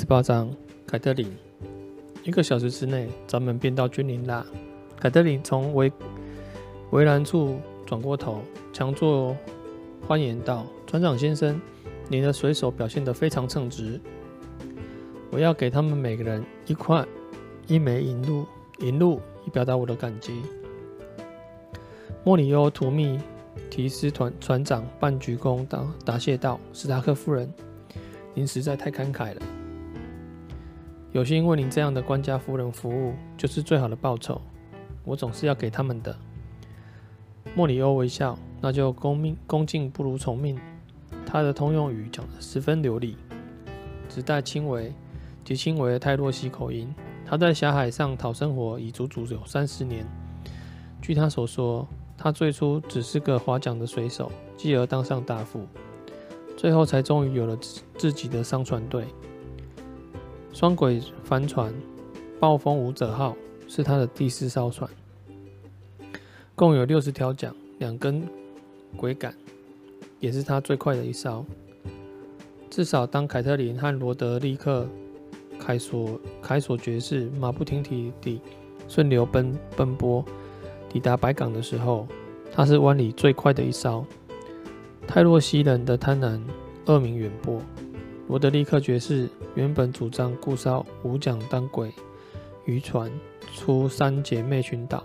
十八章，凯特琳。一个小时之内，咱们便到君临啦。凯特琳从围围栏处转过头，强作欢颜道：“船长先生，你的水手表现得非常称职。我要给他们每个人一块一枚银鹭，银鹭以表达我的感激。”莫里欧图密提斯团船长半鞠躬道：“答谢道，史塔克夫人，您实在太慷慨了。”有心为您这样的官家夫人服务，就是最好的报酬。我总是要给他们的。莫里欧微笑，那就恭命恭敬不如从命。他的通用语讲得十分流利，只带轻微及轻微的泰洛西口音。他在狭海上讨生活已足足有三十年。据他所说，他最初只是个划桨的水手，继而当上大副，最后才终于有了自自己的商船队。双轨帆船“暴风舞者号”是他的第四艘船，共有六十条桨，两根桅杆，也是他最快的一艘。至少当凯特琳和罗德利克·凯索凯索爵士马不停蹄地顺流奔奔波抵达白港的时候，他是湾里最快的一艘。泰洛西人的贪婪恶名远播。罗德利克爵士原本主张雇艘五桨单轨渔船出三姐妹群岛，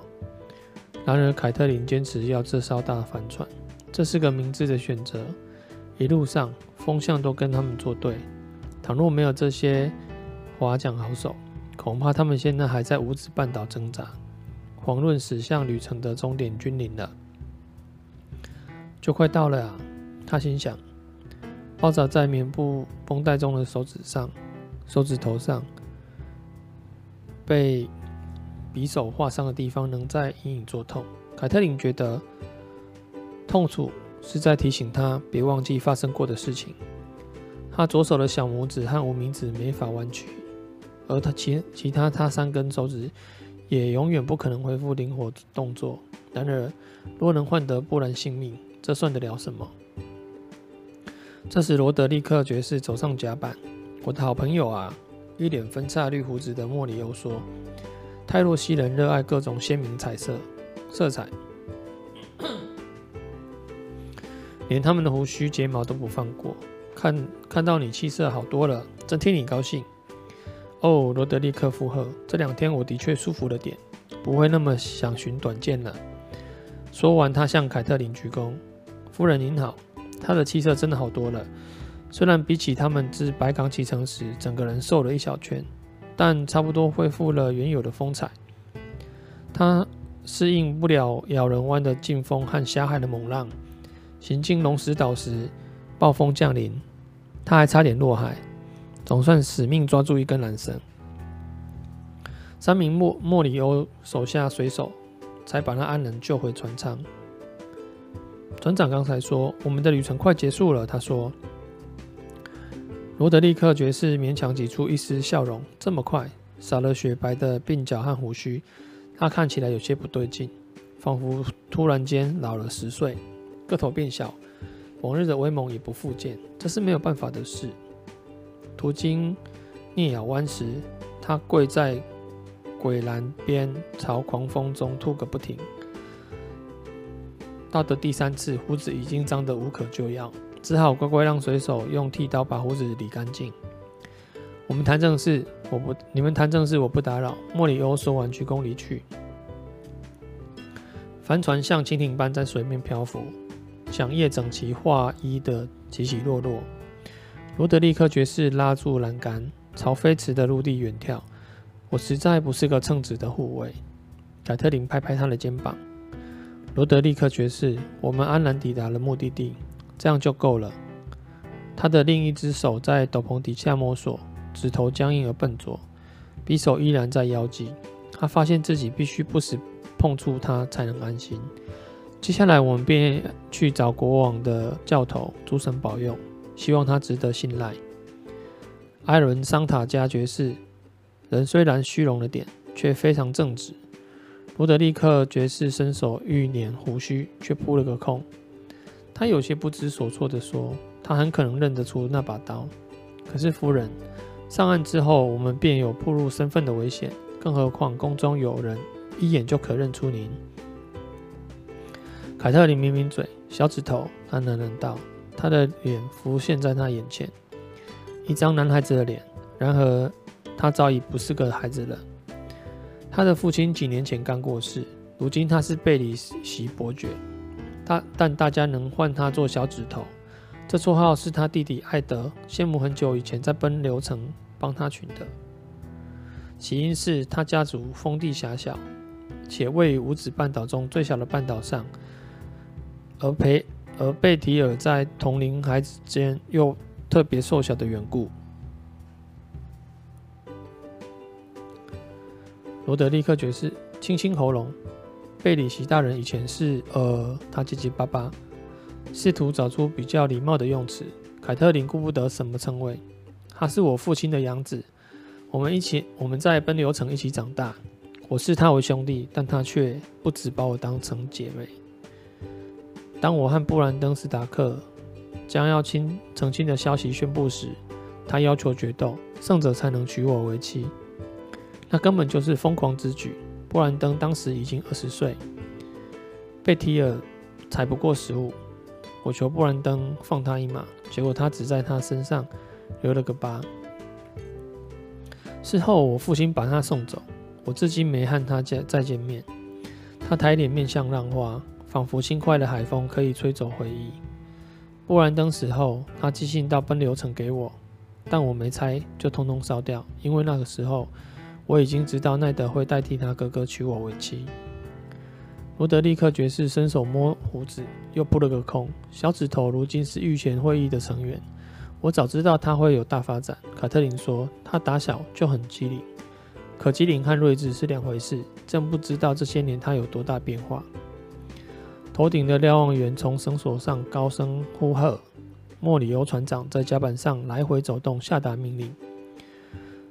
然而凯特琳坚持要这艘大帆船，这是个明智的选择。一路上风向都跟他们作对，倘若没有这些划桨好手，恐怕他们现在还在五指半岛挣扎，遑论驶向旅程的终点君临了。就快到了啊，他心想。包扎在棉布绷带中的手指上，手指头上被匕首划伤的地方，仍在隐隐作痛。凯特琳觉得痛楚是在提醒他别忘记发生过的事情。他左手的小拇指和无名指没法弯曲，而他其其他他三根手指也永远不可能恢复灵活动作。然而，若能换得波兰性命，这算得了什么？这时，罗德利克爵士走上甲板。“我的好朋友啊！”一脸分叉绿胡子的莫里欧说，“泰洛西人热爱各种鲜明彩色色彩，连他们的胡须、睫毛都不放过。看看到你气色好多了，真替你高兴。”哦，罗德利克附和，“这两天我的确舒服了点，不会那么想寻短见了。”说完，他向凯特琳鞠躬：“夫人您好。”他的气色真的好多了，虽然比起他们自白港启程时，整个人瘦了一小圈，但差不多恢复了原有的风采。他适应不了咬人湾的劲风和狭海的猛浪，行经龙石岛时，暴风降临，他还差点落海，总算死命抓住一根缆绳。三名莫莫里欧手下水手才把他安然救回船舱。船长刚才说我们的旅程快结束了。他说：“罗德利克爵士勉强挤出一丝笑容。这么快，少了雪白的鬓角和胡须，他看起来有些不对劲，仿佛突然间老了十岁，个头变小，往日的威猛也不复见。这是没有办法的事。”途经啮咬湾时，他跪在鬼栏边，朝狂风中吐个不停。到的第三次，胡子已经脏得无可救药，只好乖乖让水手用剃刀把胡子理干净。我们谈正事，我不，你们谈正事，我不打扰。莫里欧说完，鞠躬离去。帆船像蜻蜓般在水面漂浮，桨叶整齐划一的起起落落。罗德利克爵士拉住栏杆，朝飞驰的陆地远眺。我实在不是个称职的护卫。凯特琳拍拍他的肩膀。罗德利克爵士，我们安然抵达了目的地，这样就够了。他的另一只手在斗篷底下摸索，指头僵硬而笨拙，匕首依然在腰际。他发现自己必须不时碰触它才能安心。接下来，我们便去找国王的教头，诸神保佑，希望他值得信赖。艾伦桑塔加爵士，人虽然虚荣了点，却非常正直。罗德利克爵士伸手欲捻胡须，却扑了个空。他有些不知所措地说：“他很可能认得出那把刀。可是夫人，上岸之后，我们便有暴露身份的危险，更何况宫中有人一眼就可认出您。凯特琳抿抿嘴，小指头喃喃喃道：“他的脸浮现在他眼前，一张男孩子的脸。然而，他早已不是个孩子了。他的父亲几年前刚过世，如今他是贝里席伯爵。他但大家能唤他做小指头。这绰号是他弟弟艾德羡慕很久以前在奔流城帮他取的。起因是他家族封地狭小，且位于五指半岛中最小的半岛上，而培而贝提尔在同龄孩子间又特别瘦小的缘故。罗德利克爵士清清喉咙，贝里奇大人以前是……呃，他结结巴巴，试图找出比较礼貌的用词。凯特琳顾不得什么称谓，他是我父亲的养子，我们一起我们在奔流城一起长大，我视他为兄弟，但他却不只把我当成姐妹。当我和布兰登·斯达克将要亲成亲的消息宣布时，他要求决斗，胜者才能娶我为妻。那根本就是疯狂之举。布兰登当时已经二十岁，贝提尔才不过十五。我求布兰登放他一马，结果他只在他身上留了个疤。事后，我父亲把他送走，我至今没和他见再见面。他抬脸面向浪花，仿佛轻快的海风可以吹走回忆。布兰登死后，他寄信到奔流城给我，但我没拆，就通通烧掉，因为那个时候。我已经知道奈德会代替他哥哥娶我为妻。罗德利克爵士伸手摸胡子，又扑了个空。小指头如今是御前会议的成员。我早知道他会有大发展。卡特琳说：“他打小就很机灵，可机灵和睿智是两回事。真不知道这些年他有多大变化。”头顶的瞭望员从绳索上高声呼喝。莫里欧船长在甲板上来回走动，下达命令。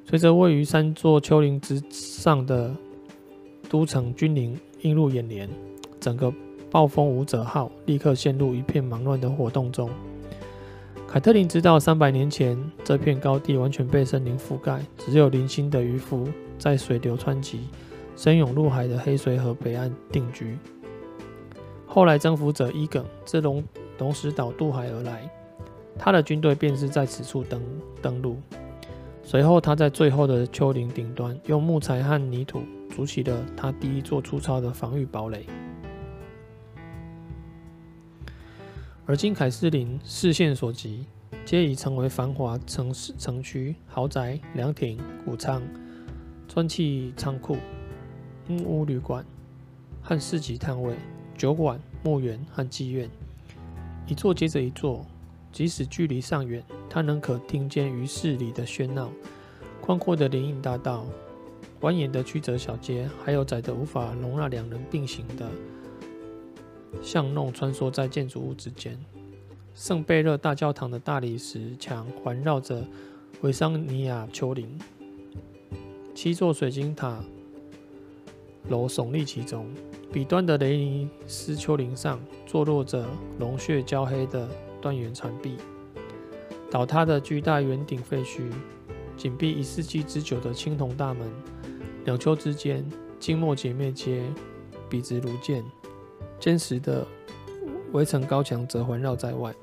随着位于三座丘陵之上的都城军营映入眼帘，整个暴风舞者号立刻陷入一片忙乱的活动中。凯特琳知道，三百年前这片高地完全被森林覆盖，只有零星的渔夫在水流湍急、深涌入海的黑水河北岸定居。后来，征服者伊耿自龙龙石岛渡海而来，他的军队便是在此处登登陆。随后，他在最后的丘陵顶端用木材和泥土筑起了他第一座粗糙的防御堡垒。而今，凯瑟琳视线所及，皆已成为繁华城市、城区、豪宅、凉亭、谷仓、砖砌仓库、木屋旅馆和市集摊位、酒馆、墓园和妓院，一座接着一座。即使距离尚远，他仍可听见鱼市里的喧闹，宽阔的林荫大道，蜿蜒的曲折小街，还有窄得无法容纳两人并行的巷弄，穿梭在建筑物之间。圣贝勒大教堂的大理石墙环绕着维桑尼亚丘陵，七座水晶塔楼耸立其中。彼端的雷尼斯丘陵上坐落着龙血焦黑的。断垣残壁，倒塌的巨大圆顶废墟，紧闭一世纪之久的青铜大门，两丘之间，静默姐妹街笔直如剑，坚实的围城高墙则环绕在外。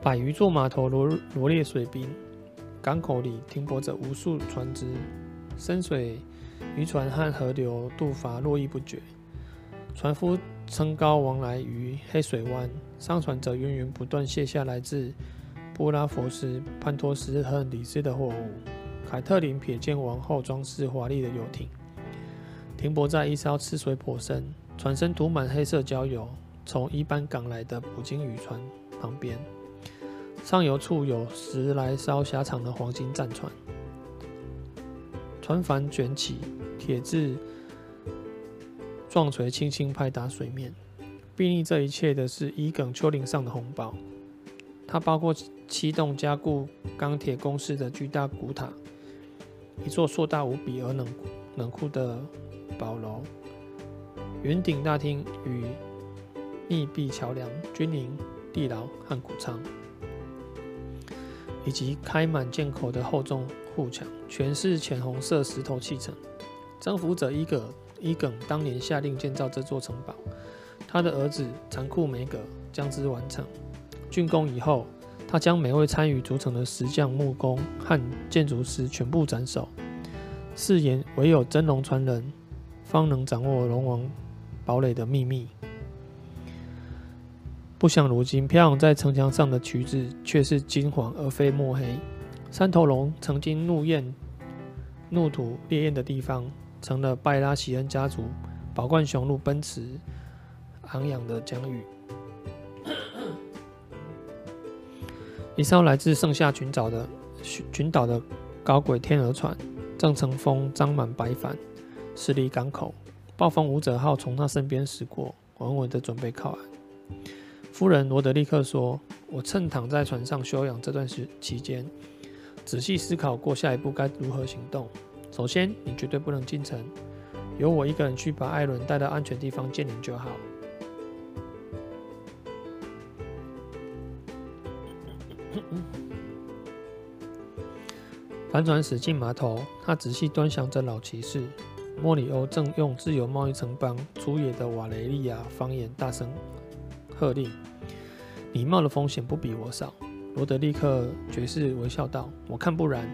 百余座码头罗罗列水滨，港口里停泊着无数船只，深水渔船和河流渡筏络绎不绝，船夫。撑篙往来于黑水湾，商船则源源不断卸下来自布拉佛斯、潘托斯和里斯的货物。凯特琳瞥见王后装饰华丽的游艇，停泊在一艘吃水颇深、船身涂满黑色焦油、从伊班港来的捕鲸渔船旁边，上游处有十来艘狭长的黄金战船，船帆卷起，铁质。撞锤轻轻拍打水面，睥睨这一切的是伊耿丘陵上的红堡。它包括七栋加固钢铁工事的巨大古塔，一座硕大无比而冷冷酷的堡楼，圆顶大厅与密闭桥梁、军营、地牢和谷仓。以及开满箭口的厚重护墙，全是浅红色石头砌成。征服者伊葛伊耿当年下令建造这座城堡，他的儿子残酷梅格将之完成。竣工以后，他将每位参与筑成的石匠、木工和建筑师全部斩首，誓言唯有真龙传人方能掌握龙王堡垒的秘密。不想如今飘扬在城墙上的旗帜却是金黄而非墨黑。三头龙曾经怒焰、怒吐烈焰的地方，成了拜拉席恩家族宝冠雄鹿奔驰昂扬的疆域。一艘来自圣夏群岛的群岛的高轨天鹅船，正乘风张满白帆驶离港口。暴风舞者号从他身边驶过，稳稳的准备靠岸。夫人罗德利克说：“我趁躺在船上休养这段时期间，仔细思考过下一步该如何行动。首先，你绝对不能进城，由我一个人去把艾伦带到安全地方见您就好。”帆船驶进码头，他仔细端详着老骑士。莫里欧正用自由贸易城邦粗野的瓦雷利亚方言大声喝令。你冒的风险不比我少，罗德利克爵士微笑道：“我看不然。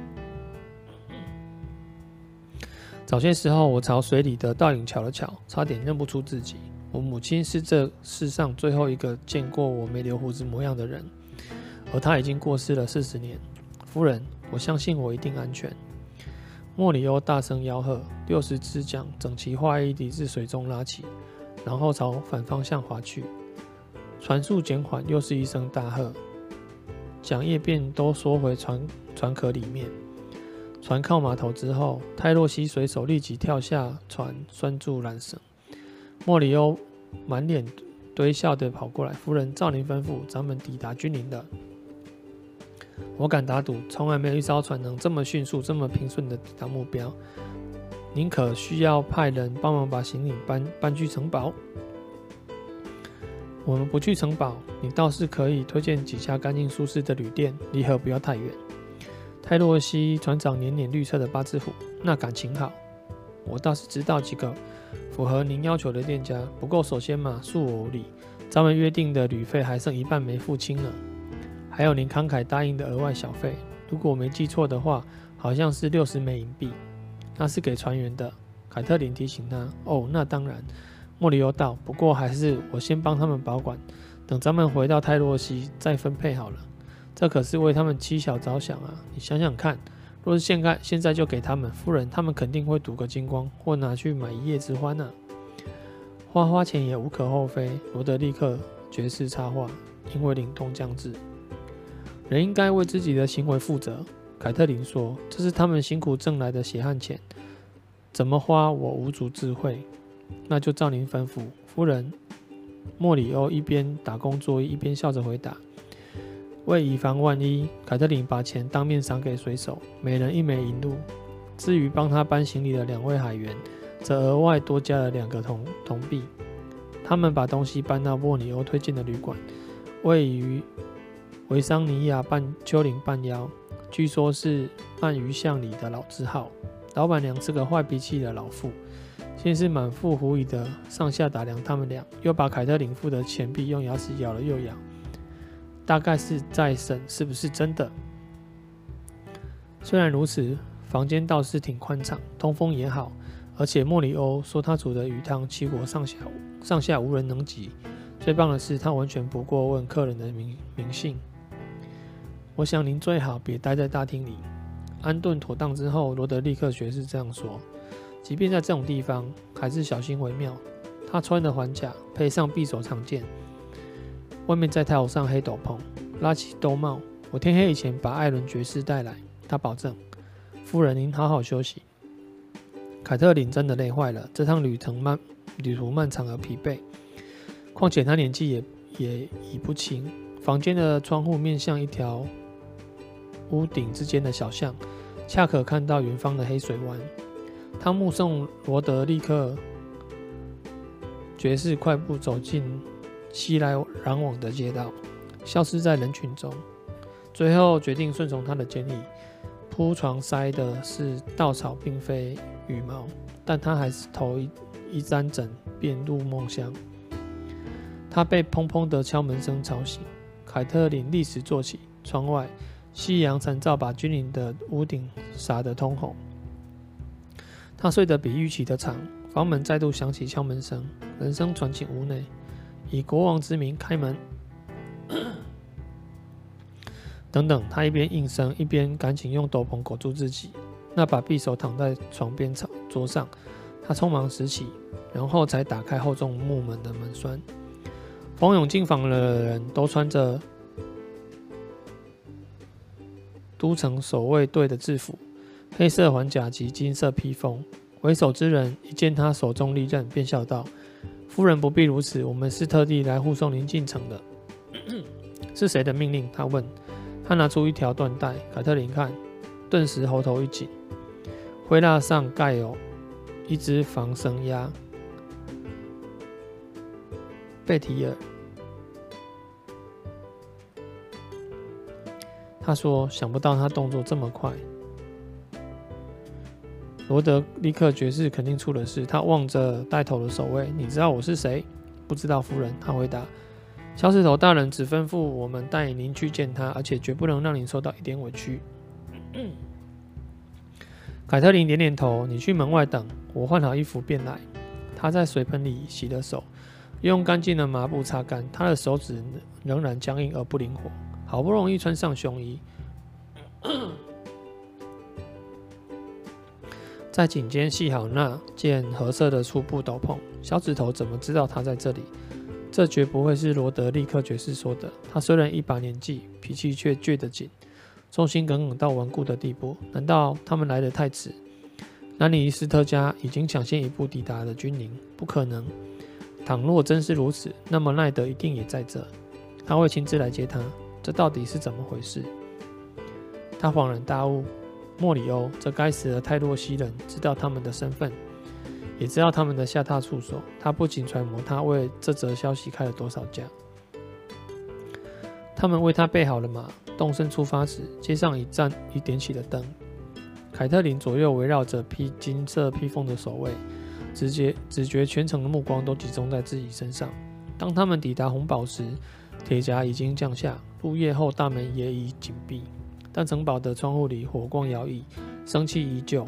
早些时候，我朝水里的倒影瞧了瞧，差点认不出自己。我母亲是这世上最后一个见过我没留胡子模样的人，而她已经过世了四十年。夫人，我相信我一定安全。”莫里欧大声吆喝，六十支桨整齐划一地自水中拉起，然后朝反方向划去。船速减缓，又是一声大喝，桨叶便都缩回船船壳里面。船靠码头之后，泰洛西水手立即跳下船，拴住缆绳。莫里欧满脸堆笑地跑过来：“夫人，照您吩咐，咱们抵达君临的。我敢打赌，从来没有一艘船能这么迅速、这么平顺地抵达目标。您可需要派人帮忙把行李搬搬去城堡？”我们不去城堡，你倒是可以推荐几家干净舒适的旅店，离河不要太远。泰洛西船长年年绿色的八字虎，那感情好。我倒是知道几个符合您要求的店家，不过首先嘛，恕我无礼，咱们约定的旅费还剩一半没付清呢。还有您慷慨答应的额外小费，如果我没记错的话，好像是六十枚银币，那是给船员的。凯特琳提醒他。哦，那当然。莫里欧道：“不过还是我先帮他们保管，等咱们回到泰洛西再分配好了。这可是为他们妻小着想啊！你想想看，若是现在现在就给他们，夫人他们肯定会赌个精光，或拿去买一夜之欢呢。花花钱也无可厚非。”罗德利克爵士插话：“因为凛冬将至，人应该为自己的行为负责。”凯特琳说：“这是他们辛苦挣来的血汗钱，怎么花我无足智慧。”那就照您吩咐，夫人。莫里欧一边打工作揖，一边笑着回答：“为以防万一，凯特琳把钱当面赏给水手，每人一枚银鹭。至于帮他搬行李的两位海员，则额外多加了两个铜铜币。他们把东西搬到莫里欧推荐的旅馆，位于维桑尼亚半丘陵半腰，据说是鳗鱼巷里的老字号。老板娘是个坏脾气的老妇。”先是满腹狐疑的上下打量他们俩，又把凯特琳付的钱币用牙齿咬了又咬，大概是在审是不是真的。虽然如此，房间倒是挺宽敞，通风也好，而且莫里欧说他煮的鱼汤齐国上下上下无人能及。最棒的是，他完全不过问客人的名名姓。我想您最好别待在大厅里。安顿妥当之后，罗德立刻学士这样说。即便在这种地方，还是小心为妙。他穿的环甲配上匕首长剑，外面再套上黑斗篷，拉起兜帽。我天黑以前把艾伦爵士带来，他保证。夫人，您好好休息。凯特琳真的累坏了，这趟旅程漫旅途漫长而疲惫。况且她年纪也也已不轻。房间的窗户面向一条屋顶之间的小巷，恰可看到远方的黑水湾。他目送罗德利克爵士快步走进熙来攘往的街道，消失在人群中。最后决定顺从他的建议，铺床塞的是稻草，并非羽毛。但他还是头一一沾枕便入梦乡。他被砰砰的敲门声吵醒，凯特琳立时坐起。窗外，夕阳残照把君临的屋顶洒得通红。他睡得比预期的长。房门再度响起敲门声，人声传进屋内，以国王之名开门。等等，他一边应声，一边赶紧用斗篷裹住自己。那把匕首躺在床边桌上，他匆忙拾起，然后才打开厚重木门的门栓。蜂拥进房的人都穿着都城守卫队的制服，黑色环甲及金色披风。为首之人一见他手中利刃，便笑道：“夫人不必如此，我们是特地来护送您进城的。”“是谁的命令？”他问。他拿出一条缎带，凯特琳看，顿时喉头一紧。灰蜡上盖有一只防生鸭。贝提尔，他说：“想不到他动作这么快。”罗德立刻爵士肯定出了事，他望着带头的守卫：“你知道我是谁？”“不知道，夫人。”他回答。小石头大人只吩咐我们带您去见他，而且绝不能让您受到一点委屈。凯特琳点点头：“你去门外等，我换好衣服便来。”他在水盆里洗了手，用干净的麻布擦干。他的手指仍然僵硬而不灵活。好不容易穿上胸衣，在颈间系好那件褐色的粗布斗篷。小指头怎么知道他在这里？这绝不会是罗德利克爵士说的。他虽然一把年纪，脾气却倔得紧，忠心耿耿到顽固的地步。难道他们来得太迟？兰尼斯特家已经抢先一步抵达了君临。不可能。倘若真是如此，那么奈德一定也在这。他会亲自来接他。这到底是怎么回事？他恍然大悟。莫里欧，这该死的泰洛西人，知道他们的身份。也知道他们的下榻处所。他不仅揣摩他为这则消息开了多少价。他们为他备好了马。动身出发时，街上已站已点起了灯。凯特琳左右围绕着披金色披风的守卫，直觉只觉全城的目光都集中在自己身上。当他们抵达红堡时，铁甲已经降下，入夜后大门也已紧闭，但城堡的窗户里火光摇曳，生气依旧。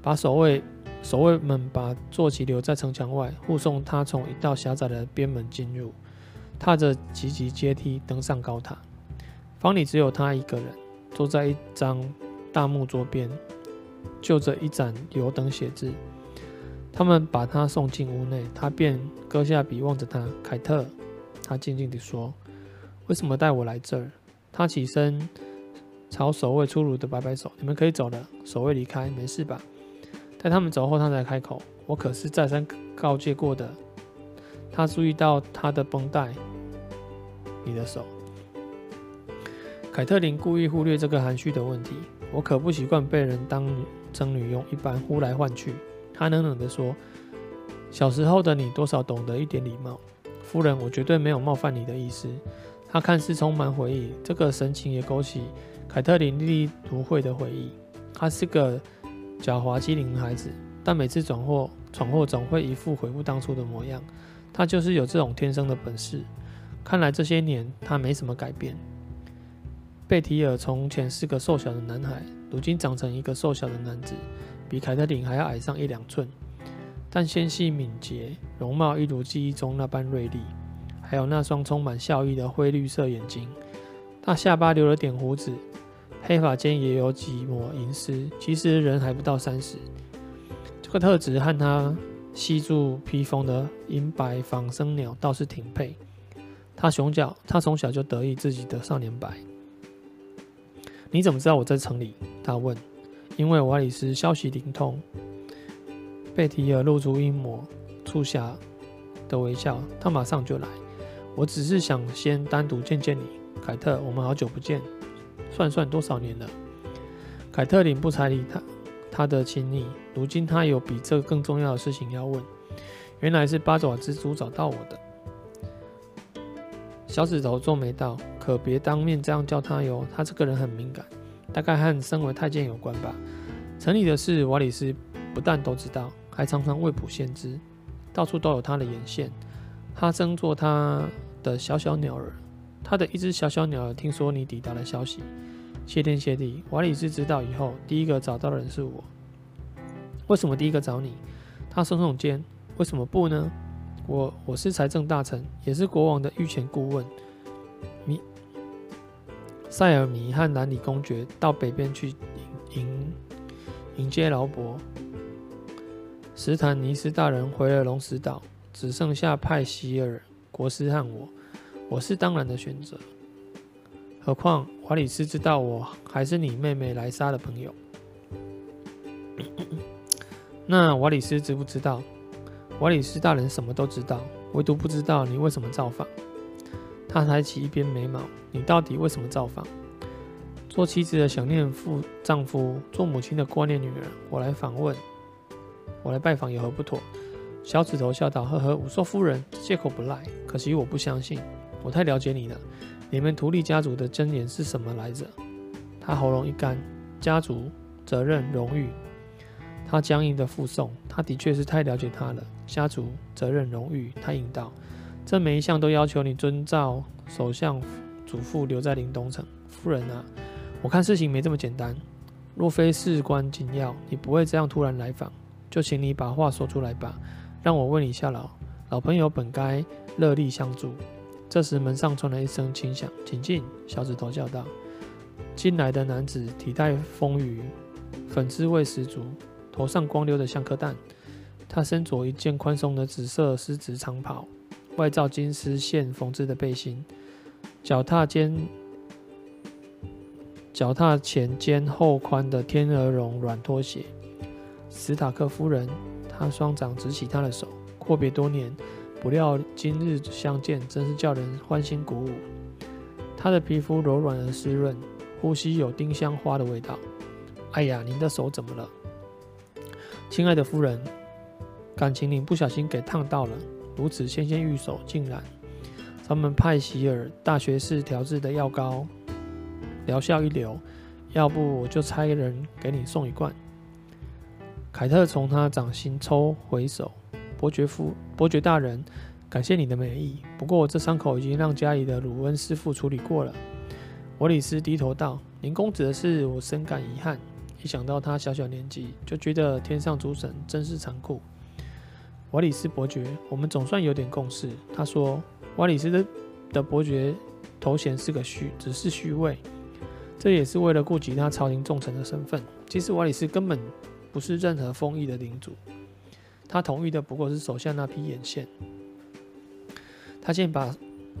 把守卫。守卫们把坐骑留在城墙外，护送他从一道狭窄的边门进入，踏着几级阶梯登上高塔。房里只有他一个人，坐在一张大木桌边，就着一盏油灯写字。他们把他送进屋内，他便搁下笔望着他。凯特，他静静地说：“为什么带我来这儿？”他起身，朝守卫粗鲁地摆摆手：“你们可以走了。”守卫离开，没事吧？待他们走后，他才开口：“我可是再三告诫过的。”他注意到他的绷带，你的手。凯特琳故意忽略这个含蓄的问题：“我可不习惯被人当成女佣一般呼来唤去。”他冷冷地说：“小时候的你多少懂得一点礼貌，夫人，我绝对没有冒犯你的意思。”他看似充满回忆，这个神情也勾起凯特琳历历如绘的回忆。他是个。狡猾机灵的孩子，但每次闯祸，闯祸总会一副悔不当初的模样。他就是有这种天生的本事。看来这些年他没什么改变。贝提尔从前是个瘦小的男孩，如今长成一个瘦小的男子，比凯特琳还要矮上一两寸，但纤细敏捷，容貌一如记忆中那般锐利，还有那双充满笑意的灰绿色眼睛。大下巴留了点胡子。黑发间也有几抹银丝，其实人还不到三十。这个特质和他系住披风的银白仿生鸟倒是挺配。他从小，他从小就得意自己的少年白。你怎么知道我在城里？他问。因为瓦里斯消息灵通。贝提尔露出一抹促狭的微笑。他马上就来。我只是想先单独见见你，凯特。我们好久不见。算算多少年了，凯特琳不睬理他，他的亲昵。如今他有比这更重要的事情要问。原来是八爪蜘蛛找到我的。小指头皱眉道：“可别当面这样叫他哟，他这个人很敏感，大概和身为太监有关吧。”城里的事，瓦里斯不但都知道，还常常未卜先知，到处都有他的眼线。他争做他的小小鸟儿，他的一只小小鸟儿听说你抵达的消息，谢天谢地，瓦里斯知道以后，第一个找到的人是我。为什么第一个找你？他耸耸肩，为什么不呢？我我是财政大臣，也是国王的御前顾问。米塞尔米和南里公爵到北边去迎迎。迎接劳勃，史坦尼斯大人回了龙石岛，只剩下派希尔国师和我。我是当然的选择。何况瓦里斯知道我还是你妹妹莱莎的朋友。那瓦里斯知不知道？瓦里斯大人什么都知道，唯独不知道你为什么造访。他抬起一边眉毛，你到底为什么造访？做妻子的想念父丈夫，做母亲的挂念女儿。我来访问，我来拜访有何不妥？小指头笑道：“呵呵，我说夫人，借口不赖。可惜我不相信，我太了解你了。你们图利家族的箴言是什么来着？”他喉咙一干，家族责任荣誉。他僵硬的附送，他的确是太了解他了。家族责任荣誉，他引道：“这每一项都要求你遵照首相嘱咐留在临冬城，夫人啊。”我看事情没这么简单，若非事关紧要，你不会这样突然来访。就请你把话说出来吧，让我为你效劳。老朋友本该热力相助。这时门上传来一声轻响，请进。小指头叫道：“进来的男子体态丰腴，粉滋味十足，头上光溜的像颗蛋。他身着一件宽松的紫色丝质长袍，外罩金丝线缝制的背心，脚踏尖。”脚踏前尖后宽的天鹅绒软拖鞋，史塔克夫人，他双掌执起他的手，阔别多年，不料今日相见，真是叫人欢欣鼓舞。她的皮肤柔软而湿润，呼吸有丁香花的味道。哎呀，您的手怎么了，亲爱的夫人？感情您不小心给烫到了，如此纤纤玉手，竟然咱们派希尔大学士调制的药膏。疗效一流，要不我就差人给你送一罐。凯特从他掌心抽回手，伯爵夫伯爵大人，感谢你的美意。不过我这伤口已经让家里的鲁恩师傅处理过了。瓦里斯低头道：“您公子的事，我深感遗憾。一想到他小小年纪，就觉得天上诸神真是残酷。”瓦里斯伯爵，我们总算有点共识。他说：“瓦里斯的的伯爵头衔是个虚，只是虚位。”这也是为了顾及他朝廷重臣的身份。其实瓦里斯根本不是任何封邑的领主，他同意的不过是手下那批眼线。太监把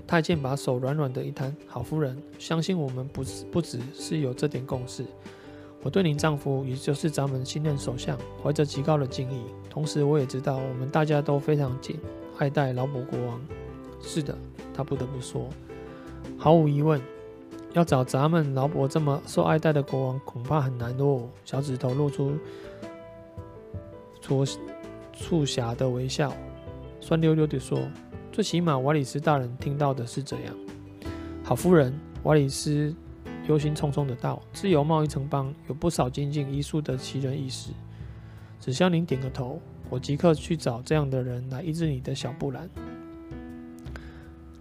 太监把手软软的一摊，好夫人，相信我们不是不只是有这点共识。我对您丈夫，也就是咱们新任首相，怀着极高的敬意。同时，我也知道我们大家都非常敬爱戴劳勃国王。是的，他不得不说，毫无疑问。要找咱们劳勃这么受爱戴的国王，恐怕很难哦。小指头露出促促狭的微笑，酸溜溜地说：“最起码瓦里斯大人听到的是这样。”好夫人，瓦里斯忧心忡忡的道：“自由贸易城邦有不少精进医术的奇人异士，只需要您点个头，我即刻去找这样的人来医治你的小布兰。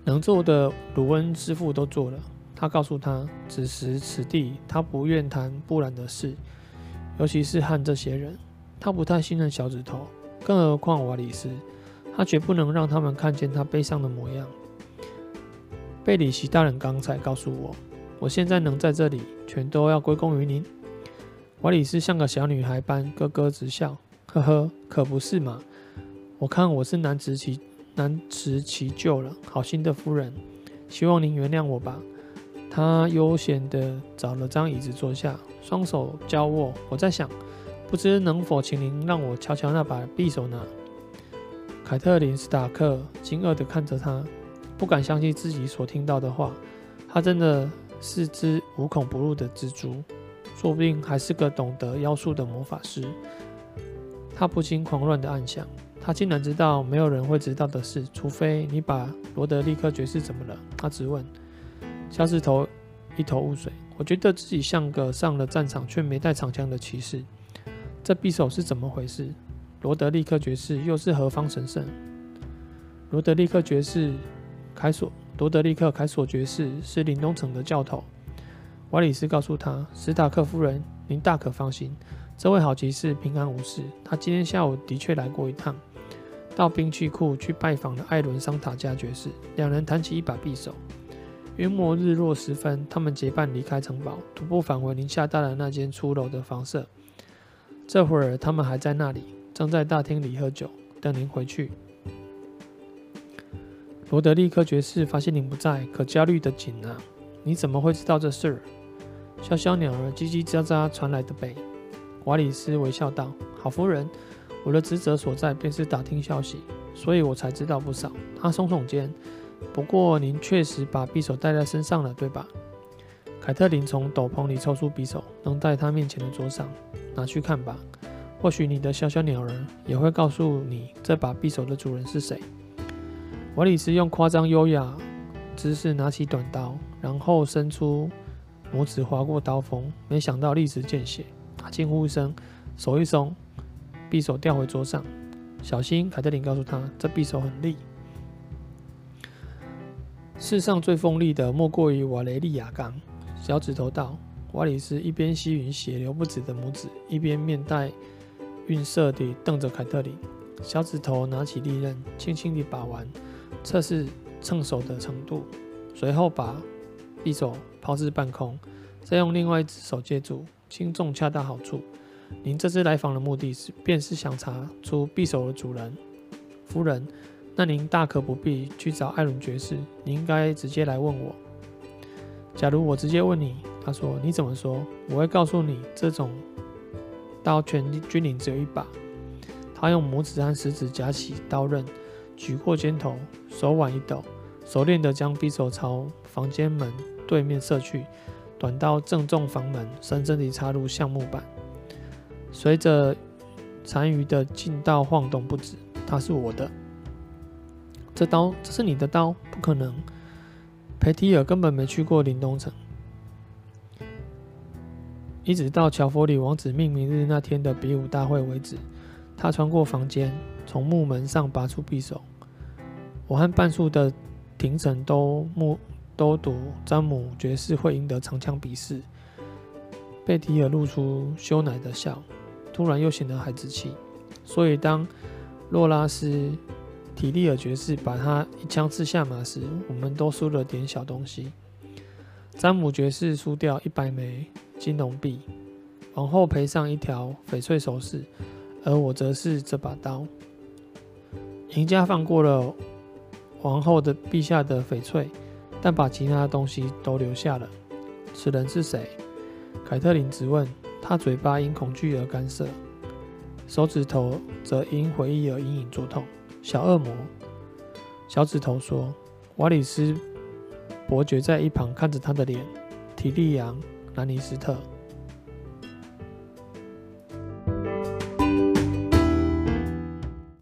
能做的鲁恩师傅都做了。”他告诉他，此时此地，他不愿谈布兰的事，尤其是和这些人。他不太信任小指头，更何况瓦里斯。他绝不能让他们看见他悲伤的模样。贝里奇大人刚才告诉我，我现在能在这里，全都要归功于您。瓦里斯像个小女孩般咯咯直笑，呵呵，可不是嘛？我看我是难辞其难辞其咎了，好心的夫人，希望您原谅我吧。他悠闲地找了张椅子坐下，双手交握。我在想，不知能否请您让我瞧瞧那把匕首呢？凯特琳·斯塔克惊愕地看着他，不敢相信自己所听到的话。他真的是只无孔不入的蜘蛛，说不定还是个懂得妖术的魔法师。他不禁狂乱地暗想：他竟然知道没有人会知道的事，除非你把罗德利克爵士怎么了？他直问。小指头一头雾水。我觉得自己像个上了战场却没带长枪的骑士。这匕首是怎么回事？罗德利克爵士又是何方神圣？罗德利克爵士凯索，罗德利克凯索爵士是林东城的教头。瓦里斯告诉他：“史塔克夫人，您大可放心，这位好骑士平安无事。他今天下午的确来过一趟。”到兵器库去拜访了艾伦桑塔加爵士，两人谈起一把匕首。约莫日落时分，他们结伴离开城堡，徒步返回宁夏大人那间出楼的房舍。这会儿，他们还在那里，正在大厅里喝酒，等您回去。罗德利克爵士发现您不在，可焦虑得紧啊！你怎么会知道这事儿？小小鸟儿叽叽喳喳传来的北。瓦里斯微笑道：“好夫人。”我的职责所在便是打听消息，所以我才知道不少。他耸耸肩。不过您确实把匕首带在身上了，对吧？凯特琳从斗篷里抽出匕首，扔在他面前的桌上。拿去看吧，或许你的小小鸟儿也会告诉你这把匕首的主人是谁。瓦里斯用夸张优雅姿势拿起短刀，然后伸出拇指划过刀锋，没想到立时见血。他惊呼一声，手一松。匕首掉回桌上，小心！凯特琳告诉他：“这匕首很利，世上最锋利的莫过于瓦雷利亚钢。”小指头道。瓦里斯一边吸吮血流不止的拇指，一边面带愠色地瞪着凯特琳。小指头拿起利刃，轻轻地把玩，测试趁手的程度，随后把匕首抛至半空，再用另外一只手接住，轻重恰到好处。您这次来访的目的是，便是想查出匕首的主人，夫人。那您大可不必去找艾伦爵士，你应该直接来问我。假如我直接问你，他说，你怎么说？我会告诉你，这种刀全军营只有一把。他用拇指和食指夹起刀刃，举过肩头，手腕一抖，熟练地将匕首朝房间门对面射去。短刀正中房门，深深地插入橡木板。随着残余的劲道晃动不止，它是我的。这刀，这是你的刀？不可能！裴提尔根本没去过林东城。一直到乔佛里王子命名日那天的比武大会为止，他穿过房间，从木门上拔出匕首。我和半数的庭臣都目都赌詹姆爵士会赢得长枪比试。贝提尔露出羞赧的笑。突然又显得孩子气，所以当洛拉斯提利尔爵士把他一枪刺下马时，我们都输了点小东西。詹姆爵士输掉一百枚金龙币，王后赔上一条翡翠首饰，而我则是这把刀。赢家放过了王后的陛下的翡翠，但把其他东西都留下了。此人是谁？凯特琳质问。他嘴巴因恐惧而干涩，手指头则因回忆而隐隐作痛。小恶魔，小指头说。瓦里斯伯爵在一旁看着他的脸。提利昂·兰尼斯特。